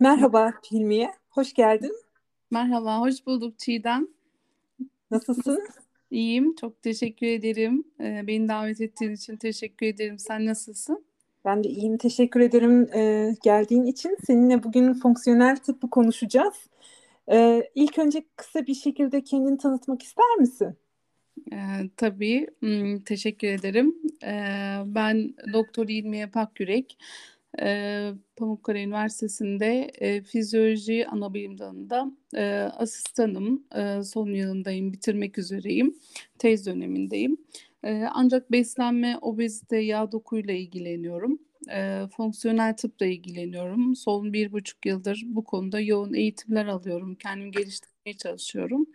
Merhaba Hilmiye, hoş geldin. Merhaba, hoş bulduk Çiğdem. Nasılsın? İyiyim, çok teşekkür ederim. Ee, beni davet ettiğin için teşekkür ederim. Sen nasılsın? Ben de iyiyim, teşekkür ederim e, geldiğin için. Seninle bugün fonksiyonel tıbbı konuşacağız. E, ilk önce kısa bir şekilde kendini tanıtmak ister misin? Ee, tabii, hmm, teşekkür ederim. Ee, ben Doktor İlmiye Pakyürek. Ee, Pamukkale Üniversitesi'nde e, fizyoloji anabilim dalında e, asistanım. E, son yılındayım, bitirmek üzereyim. Tez dönemindeyim. E, ancak beslenme, obezite, yağ dokuyla ilgileniyorum. E, fonksiyonel tıpla ilgileniyorum. Son bir buçuk yıldır bu konuda yoğun eğitimler alıyorum. Kendimi geliştirmeye çalışıyorum.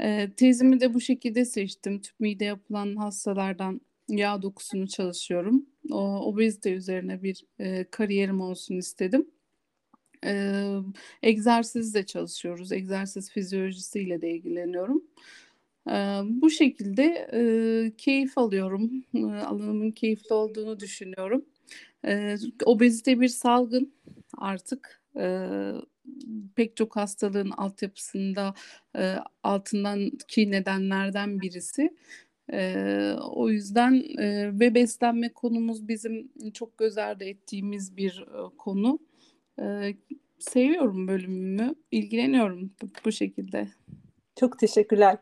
E, tezimi de bu şekilde seçtim. Tüp mide yapılan hastalardan yağ dokusunu çalışıyorum. O, obezite üzerine bir e, kariyerim olsun istedim. E, egzersizle çalışıyoruz. Egzersiz fizyolojisiyle de ilgileniyorum. E, bu şekilde e, keyif alıyorum. E, alanımın keyifli olduğunu düşünüyorum. E, obezite bir salgın artık. E, pek çok hastalığın altyapısında e, altındaki nedenlerden birisi. E, o yüzden e, ve beslenme konumuz bizim çok göz ardı ettiğimiz bir e, konu. E, seviyorum bölümümü, ilgileniyorum bu, bu şekilde. Çok teşekkürler.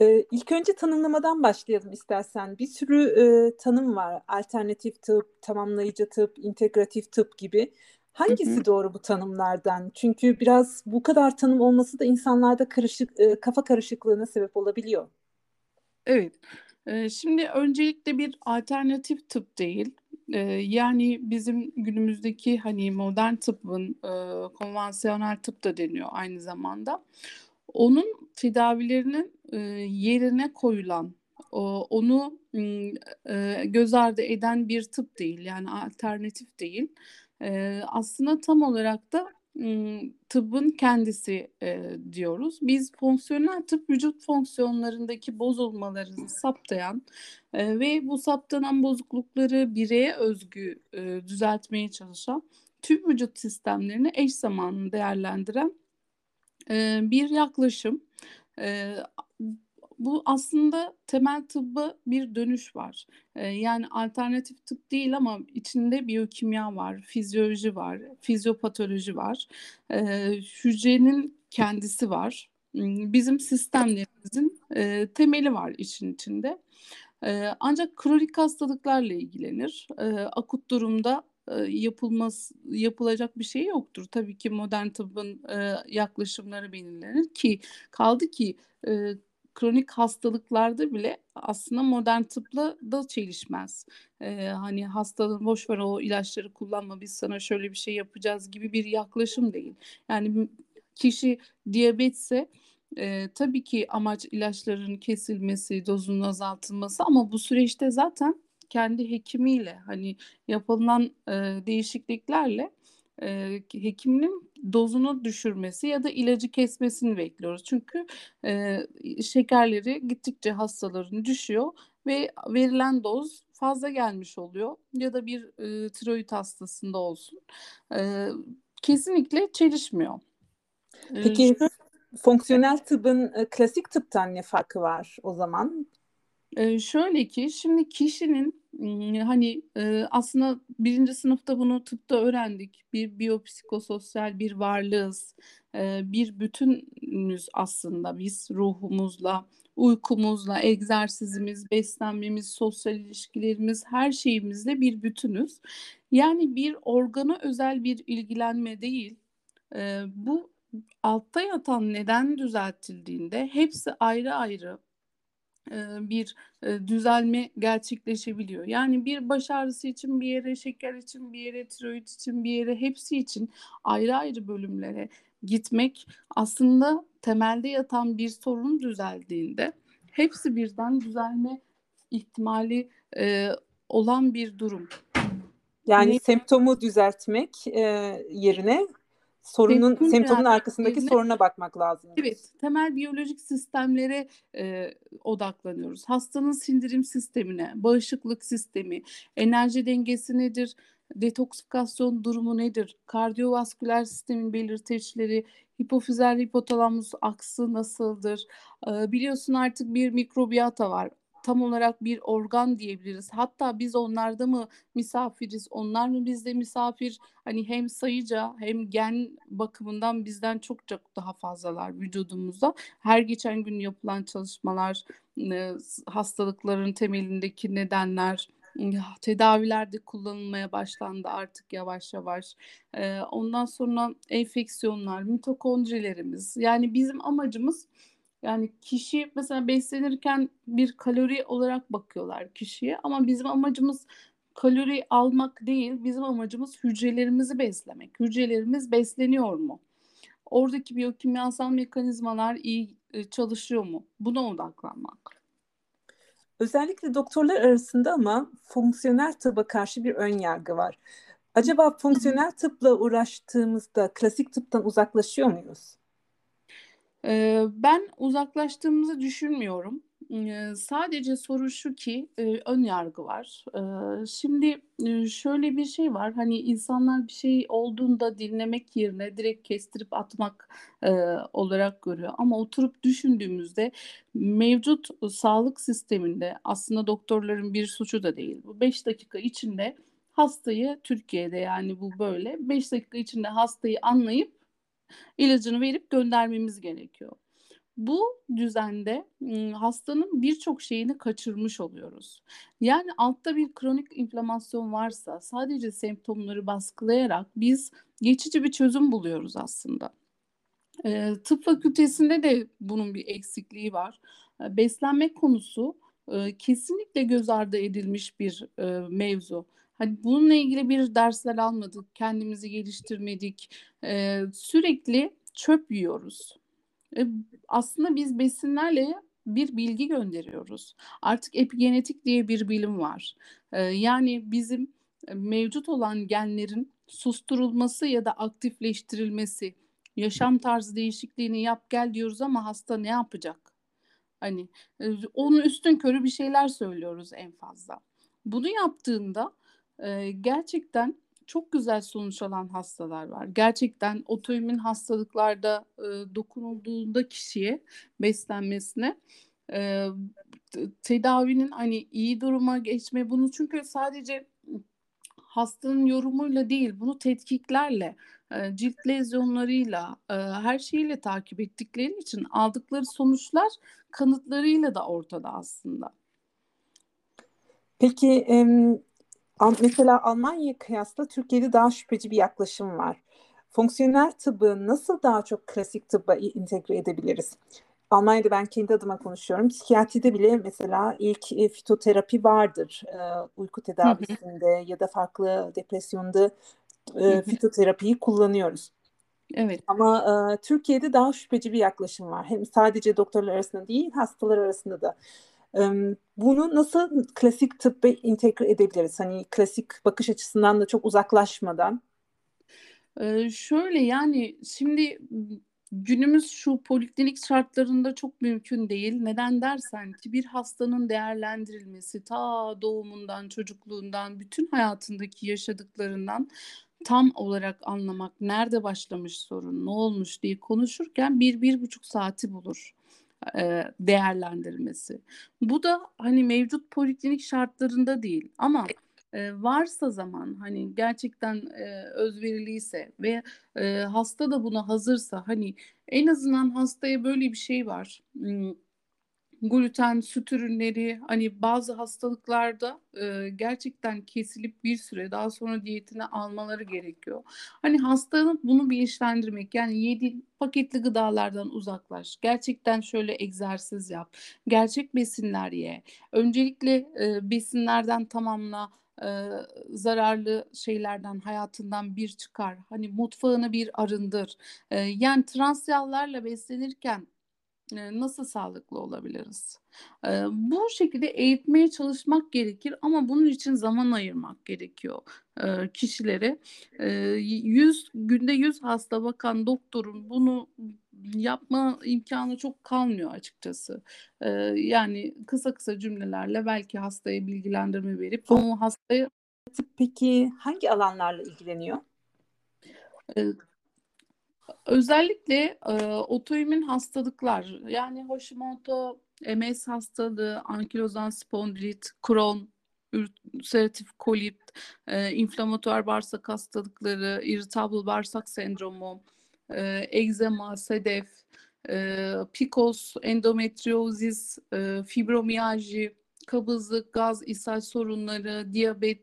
Ee, ilk önce tanımlamadan başlayalım istersen. Bir sürü e, tanım var. Alternatif tıp, tamamlayıcı tıp, integratif tıp gibi. Hangisi hı hı. doğru bu tanımlardan? Çünkü biraz bu kadar tanım olması da insanlarda karışık e, kafa karışıklığına sebep olabiliyor. Evet. Şimdi öncelikle bir alternatif tıp değil. Yani bizim günümüzdeki hani modern tıbbın konvansiyonel tıp da deniyor aynı zamanda. Onun tedavilerinin yerine koyulan, onu göz ardı eden bir tıp değil. Yani alternatif değil. Aslında tam olarak da tıbbın kendisi e, diyoruz. Biz fonksiyonel tıp vücut fonksiyonlarındaki bozulmaları saptayan e, ve bu saptanan bozuklukları bireye özgü e, düzeltmeye çalışan tüm vücut sistemlerini eş zamanlı değerlendiren e, bir yaklaşım. E, bu aslında temel tıbba bir dönüş var. Ee, yani alternatif tıp değil ama içinde biyokimya var, fizyoloji var, fizyopatoloji var, ee, hücrenin kendisi var. Hmm, bizim sistemlerimizin e, temeli var için içinde. E, ancak kronik hastalıklarla ilgilenir. E, akut durumda e, yapılması yapılacak bir şey yoktur. Tabii ki modern tıbbın e, yaklaşımları belirlenir ki kaldı ki e, kronik hastalıklarda bile aslında modern tıpla da çelişmez. Ee, hani hastalığın boş ver o ilaçları kullanma biz sana şöyle bir şey yapacağız gibi bir yaklaşım değil. Yani kişi diyabetse e, tabii ki amaç ilaçların kesilmesi, dozunun azaltılması ama bu süreçte zaten kendi hekimiyle hani yapılan e, değişikliklerle e, hekiminin dozunu düşürmesi ya da ilacı kesmesini bekliyoruz. Çünkü e, şekerleri gittikçe hastaların düşüyor ve verilen doz fazla gelmiş oluyor ya da bir e, tiroid hastasında olsun. E, kesinlikle çelişmiyor. Peki Şu, fonksiyonel tıbbın e, klasik tıptan ne farkı var o zaman? Şöyle ki şimdi kişinin hani aslında birinci sınıfta bunu tıpta öğrendik. Bir biyopsikososyal bir varlığız. Bir bütünüz aslında biz ruhumuzla, uykumuzla, egzersizimiz, beslenmemiz, sosyal ilişkilerimiz, her şeyimizle bir bütünüz. Yani bir organa özel bir ilgilenme değil. Bu altta yatan neden düzeltildiğinde hepsi ayrı ayrı bir düzelme gerçekleşebiliyor. Yani bir baş ağrısı için bir yere, şeker için bir yere, tiroid için bir yere, hepsi için ayrı ayrı bölümlere gitmek aslında temelde yatan bir sorun düzeldiğinde hepsi birden düzelme ihtimali e, olan bir durum. Yani ne? semptomu düzeltmek e, yerine sorunun Semptom semptomun arkasındaki soruna bakmak lazım. Evet, temel biyolojik sistemlere e, odaklanıyoruz. Hastanın sindirim sistemine, bağışıklık sistemi, enerji dengesi nedir, detoksifikasyon durumu nedir? Kardiyovasküler sistemin belirteçleri, hipofizer hipotalamus aksı nasıldır? Ee, biliyorsun artık bir mikrobiyata var tam olarak bir organ diyebiliriz. Hatta biz onlarda mı misafiriz, onlar mı bizde misafir? Hani hem sayıca hem gen bakımından bizden çok çok daha fazlalar vücudumuzda. Her geçen gün yapılan çalışmalar, hastalıkların temelindeki nedenler, tedavilerde kullanılmaya başlandı artık yavaş yavaş. Ondan sonra enfeksiyonlar, mitokondrilerimiz. Yani bizim amacımız yani kişi mesela beslenirken bir kalori olarak bakıyorlar kişiye ama bizim amacımız kalori almak değil, bizim amacımız hücrelerimizi beslemek. Hücrelerimiz besleniyor mu? Oradaki biyokimyasal mekanizmalar iyi e, çalışıyor mu? Buna odaklanmak. Özellikle doktorlar arasında ama fonksiyonel tıba karşı bir ön yargı var. Acaba fonksiyonel tıpla uğraştığımızda klasik tıptan uzaklaşıyor muyuz? Ben uzaklaştığımızı düşünmüyorum. sadece soru şu ki ön yargı var. şimdi şöyle bir şey var. Hani insanlar bir şey olduğunda dinlemek yerine direkt kestirip atmak olarak görüyor. Ama oturup düşündüğümüzde mevcut sağlık sisteminde aslında doktorların bir suçu da değil. Bu 5 dakika içinde hastayı Türkiye'de yani bu böyle 5 dakika içinde hastayı anlayıp ilacını verip göndermemiz gerekiyor. Bu düzende hastanın birçok şeyini kaçırmış oluyoruz. Yani altta bir kronik inflamasyon varsa sadece semptomları baskılayarak biz geçici bir çözüm buluyoruz aslında. E, tıp fakültesinde de bunun bir eksikliği var. E, beslenme konusu e, kesinlikle göz ardı edilmiş bir e, mevzu. Hani bununla ilgili bir dersler almadık, kendimizi geliştirmedik. Ee, sürekli çöp yiyoruz. E, aslında biz besinlerle bir bilgi gönderiyoruz. Artık epigenetik diye bir bilim var. Ee, yani bizim mevcut olan genlerin susturulması ya da aktifleştirilmesi, yaşam tarzı değişikliğini yap gel diyoruz ama hasta ne yapacak? Hani onun üstün körü bir şeyler söylüyoruz en fazla. Bunu yaptığında e, gerçekten çok güzel sonuç alan hastalar var. Gerçekten otoimmün hastalıklarda e, dokunulduğunda kişiye beslenmesine e, tedavinin hani iyi duruma geçme bunu çünkü sadece hastanın yorumuyla değil bunu tetkiklerle cilt lezyonlarıyla e, her şeyle takip ettikleri için aldıkları sonuçlar kanıtlarıyla da ortada aslında. Peki Mesela Almanya'ya kıyasla Türkiye'de daha şüpheci bir yaklaşım var. Fonksiyonel tıbbı nasıl daha çok klasik tıbba entegre edebiliriz? Almanya'da ben kendi adıma konuşuyorum. Psikiyatride bile mesela ilk e, fitoterapi vardır. E, uyku tedavisinde ya da farklı depresyonda e, fitoterapiyi kullanıyoruz. Evet. Ama e, Türkiye'de daha şüpheci bir yaklaşım var. Hem sadece doktorlar arasında değil, hastalar arasında da. Bunu nasıl klasik tıbba entegre edebiliriz? Hani klasik bakış açısından da çok uzaklaşmadan. Ee, şöyle yani şimdi günümüz şu poliklinik şartlarında çok mümkün değil. Neden dersen ki bir hastanın değerlendirilmesi ta doğumundan, çocukluğundan, bütün hayatındaki yaşadıklarından tam olarak anlamak, nerede başlamış sorun, ne olmuş diye konuşurken bir, bir buçuk saati bulur e, değerlendirmesi. Bu da hani mevcut poliklinik şartlarında değil ama e, varsa zaman hani gerçekten e, özveriliyse ve e, hasta da buna hazırsa hani en azından hastaya böyle bir şey var. Hmm, gluten, süt ürünleri hani bazı hastalıklarda e, gerçekten kesilip bir süre daha sonra diyetine almaları gerekiyor. Hani hastanın bunu bilinçlendirmek yani yedi paketli gıdalardan uzaklaş. Gerçekten şöyle egzersiz yap. Gerçek besinler ye. Öncelikle e, besinlerden tamamla e, zararlı şeylerden hayatından bir çıkar. Hani mutfağını bir arındır. E, yani trans yağlarla beslenirken nasıl sağlıklı olabiliriz? Bu şekilde eğitmeye çalışmak gerekir ama bunun için zaman ayırmak gerekiyor kişilere. 100 günde 100 hasta bakan doktorun bunu yapma imkanı çok kalmıyor açıkçası. Yani kısa kısa cümlelerle belki hastaya bilgilendirme verip onu hastaya peki hangi alanlarla ilgileniyor? Özellikle e, otoimmün hastalıklar yani Hashimoto, MS hastalığı, ankilozan spondilit, Crohn, ülseratif kolit, e, inflamatuar bağırsak hastalıkları, irritable bağırsak sendromu, e, egzema, sedef, e, PCOS, endometriozis, e, fibromiyalji, kabızlık, gaz, ishal sorunları, diyabet,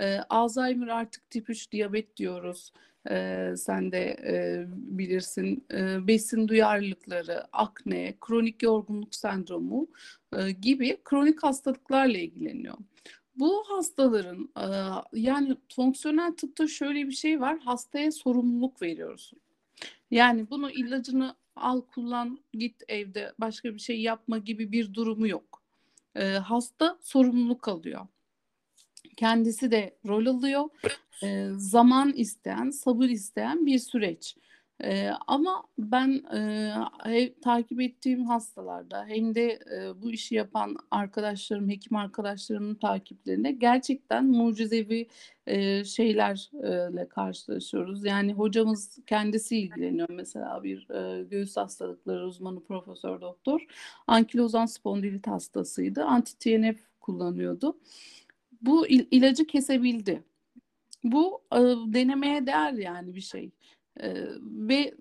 e, Alzheimer artık tip 3 diyabet diyoruz. E, sen de e, bilirsin. E, besin duyarlılıkları, akne, kronik yorgunluk sendromu e, gibi kronik hastalıklarla ilgileniyor. Bu hastaların e, yani fonksiyonel tıpta şöyle bir şey var. Hastaya sorumluluk veriyoruz. Yani bunu ilacını al kullan git evde başka bir şey yapma gibi bir durumu yok. E, hasta sorumluluk alıyor. Kendisi de rol alıyor. E, zaman isteyen, sabır isteyen bir süreç. E, ama ben e, takip ettiğim hastalarda hem de e, bu işi yapan arkadaşlarım, hekim arkadaşlarımın takiplerinde gerçekten mucizevi e, şeylerle karşılaşıyoruz. Yani hocamız kendisi ilgileniyor mesela bir e, göğüs hastalıkları uzmanı profesör doktor. Ankilozan spondilit hastasıydı. Anti-TNF kullanıyordu. Bu il, ilacı kesebildi. Bu e, denemeye değer yani bir şey. E, ve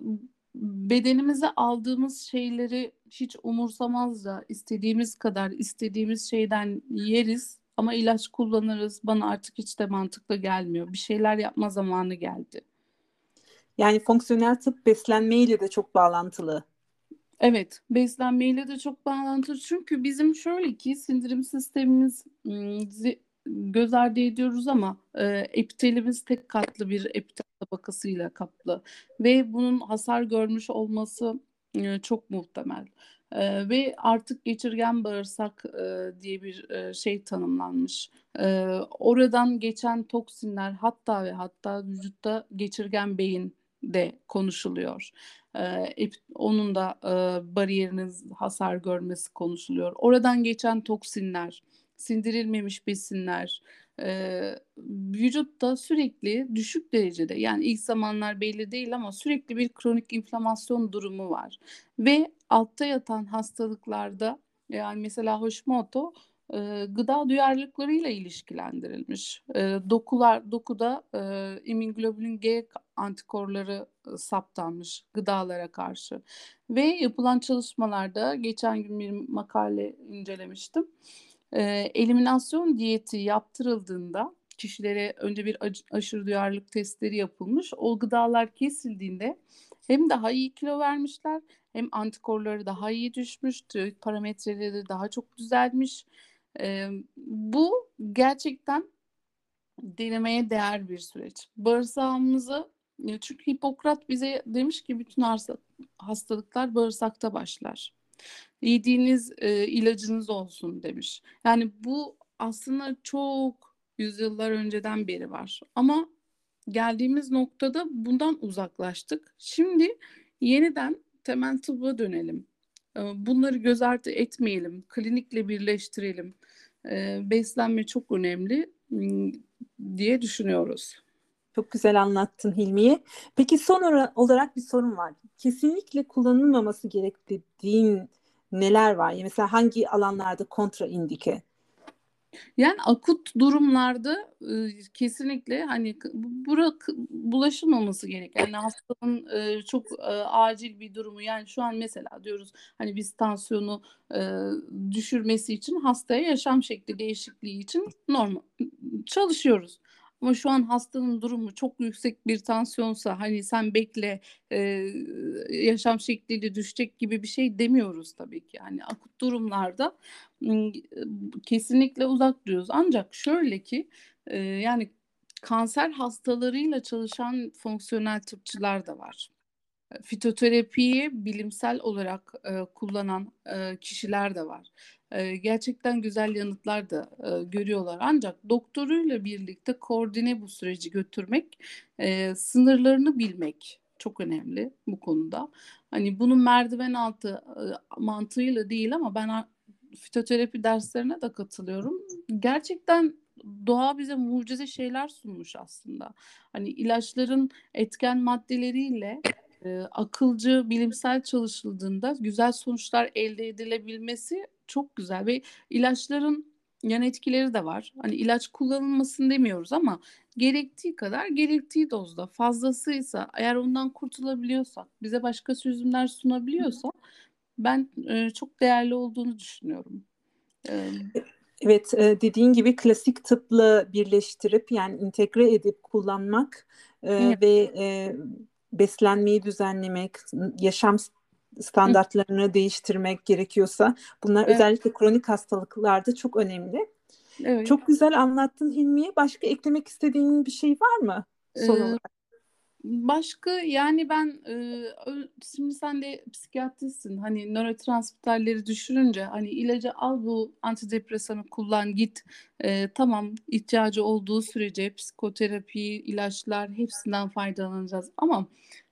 bedenimize aldığımız şeyleri hiç umursamazca istediğimiz kadar istediğimiz şeyden yeriz ama ilaç kullanırız. Bana artık hiç de mantıklı gelmiyor. Bir şeyler yapma zamanı geldi. Yani fonksiyonel tıp beslenmeyle de çok bağlantılı. Evet, beslenmeyle de çok bağlantılı. Çünkü bizim şöyle ki sindirim sistemimiz göz ardı ediyoruz ama e, epitelimiz tek katlı bir epitel tabakasıyla kaplı ve bunun hasar görmüş olması e, çok muhtemel. E, ve artık geçirgen bağırsak e, diye bir e, şey tanımlanmış. E, oradan geçen toksinler hatta ve hatta vücutta geçirgen beyin de konuşuluyor. Ee, onun da e, bariyeriniz hasar görmesi konuşuluyor. Oradan geçen toksinler, sindirilmemiş besinler e, vücutta sürekli düşük derecede yani ilk zamanlar belli değil ama sürekli bir kronik inflamasyon durumu var. Ve altta yatan hastalıklarda yani mesela Hashimoto e, gıda duyarlılıklarıyla ilişkilendirilmiş. E, dokular dokuda e, immunoglobulin G antikorları e, saptanmış gıdalara karşı. Ve yapılan çalışmalarda geçen gün bir makale incelemiştim eliminasyon diyeti yaptırıldığında kişilere önce bir aşırı duyarlılık testleri yapılmış. O gıdalar kesildiğinde hem daha iyi kilo vermişler hem antikorları daha iyi düşmüş, tiroid parametreleri daha çok düzelmiş. E, bu gerçekten denemeye değer bir süreç. Bağırsağımızı çünkü Hipokrat bize demiş ki bütün hastalıklar bağırsakta başlar yediğiniz e, ilacınız olsun demiş. Yani bu aslında çok yüzyıllar önceden beri var. Ama geldiğimiz noktada bundan uzaklaştık. Şimdi yeniden temel tıbba dönelim. Bunları göz ardı etmeyelim, klinikle birleştirelim. Beslenme çok önemli diye düşünüyoruz. Çok güzel anlattın Hilmiye. Peki son olarak bir sorun var. Kesinlikle kullanılmaması gerektiğin neler var? Mesela hangi alanlarda kontraindike? Yani akut durumlarda e, kesinlikle hani bırak bulaşılmaması gerek. Yani hastanın e, çok e, acil bir durumu. Yani şu an mesela diyoruz hani biz tansiyonu e, düşürmesi için hastaya yaşam şekli değişikliği için normal çalışıyoruz. Ama şu an hastanın durumu çok yüksek bir tansiyonsa hani sen bekle e, yaşam şekliyle düşecek gibi bir şey demiyoruz tabii ki. Yani akut durumlarda kesinlikle uzak duruyoruz. Ancak şöyle ki e, yani kanser hastalarıyla çalışan fonksiyonel tıpçılar da var fitoterapiyi bilimsel olarak e, kullanan e, kişiler de var. Gerçekten güzel yanıtlar da görüyorlar. Ancak doktoruyla birlikte koordine bu süreci götürmek, sınırlarını bilmek çok önemli bu konuda. Hani bunun merdiven altı mantığıyla değil ama ben fitoterapi derslerine de katılıyorum. Gerçekten doğa bize mucize şeyler sunmuş aslında. Hani ilaçların etken maddeleriyle akılcı, bilimsel çalışıldığında güzel sonuçlar elde edilebilmesi çok güzel ve ilaçların yan etkileri de var. Hani ilaç kullanılmasın demiyoruz ama gerektiği kadar gerektiği dozda fazlasıysa eğer ondan kurtulabiliyorsak bize başka çözümler sunabiliyorsa ben e, çok değerli olduğunu düşünüyorum. E, evet dediğin gibi klasik tıpla birleştirip yani entegre edip kullanmak evet. ve beslenmeyi düzenlemek, yaşam standartlarını Hı. değiştirmek gerekiyorsa bunlar evet. özellikle kronik hastalıklarda çok önemli. Evet. Çok güzel anlattın Hilmiye. Başka eklemek istediğin bir şey var mı son ee, olarak? Başka yani ben e, şimdi sen de psikiyatristsin hani nörotransmitterleri düşürünce hani ilacı al bu antidepresanı kullan git e, tamam ihtiyacı olduğu sürece psikoterapi ilaçlar hepsinden faydalanacağız ama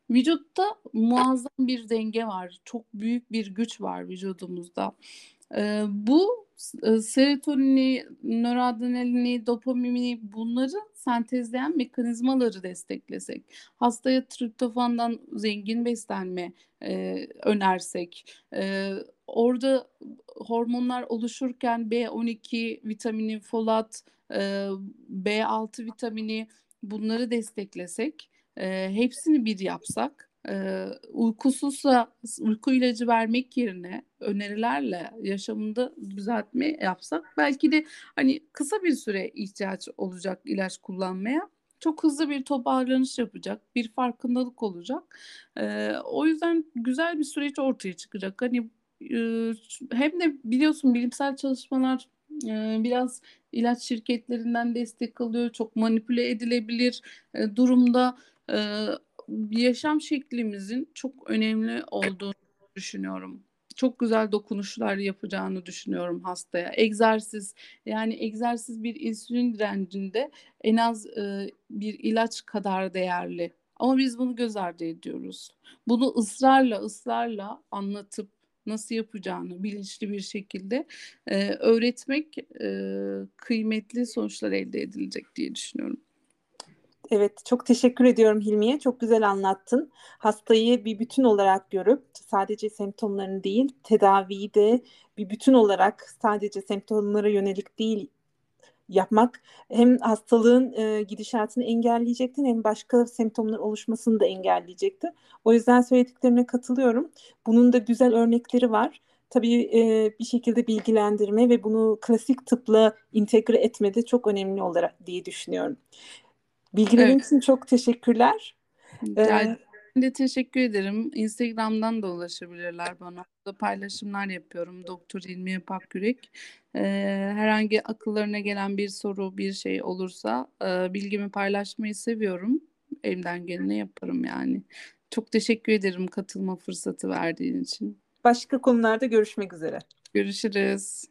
vücutta muazzam bir denge var çok büyük bir güç var vücudumuzda. E, bu serotonini, noradrenalini, dopamini bunları sentezleyen mekanizmaları desteklesek, hastaya triptofandan zengin beslenme e, önersek, e, orada hormonlar oluşurken B12 vitamini, folat, e, B6 vitamini bunları desteklesek, e, hepsini bir yapsak e, uykusuzsa uyku ilacı vermek yerine önerilerle yaşamında düzeltme yapsak belki de hani kısa bir süre ihtiyaç olacak ilaç kullanmaya çok hızlı bir toparlanış yapacak, bir farkındalık olacak. E, o yüzden güzel bir süreç ortaya çıkacak. Hani e, hem de biliyorsun bilimsel çalışmalar e, biraz ilaç şirketlerinden destek alıyor, çok manipüle edilebilir e, durumda. E, yaşam şeklimizin çok önemli olduğunu düşünüyorum. Çok güzel dokunuşlar yapacağını düşünüyorum hastaya. Egzersiz yani egzersiz bir insülin direncinde en az e, bir ilaç kadar değerli. Ama biz bunu göz ardı ediyoruz. Bunu ısrarla ısrarla anlatıp nasıl yapacağını bilinçli bir şekilde e, öğretmek e, kıymetli sonuçlar elde edilecek diye düşünüyorum. Evet, çok teşekkür ediyorum Hilmiye. Çok güzel anlattın. Hastayı bir bütün olarak görüp sadece semptomlarını değil, tedaviyi de bir bütün olarak sadece semptomlara yönelik değil yapmak hem hastalığın e, gidişatını engelleyecektir hem başka semptomlar oluşmasını da engelleyecektir. O yüzden söylediklerine katılıyorum. Bunun da güzel örnekleri var. Tabii e, bir şekilde bilgilendirme ve bunu klasik tıpla entegre etme de çok önemli olarak diye düşünüyorum. Bilgilerin evet. için çok teşekkürler. Yani, ben de teşekkür ederim. Instagram'dan da ulaşabilirler bana. Burada paylaşımlar yapıyorum. Doktor İlmiye Pakyürek. Ee, herhangi akıllarına gelen bir soru, bir şey olursa e, bilgimi paylaşmayı seviyorum. Elimden geleni yaparım yani. Çok teşekkür ederim katılma fırsatı verdiğin için. Başka konularda görüşmek üzere. Görüşürüz.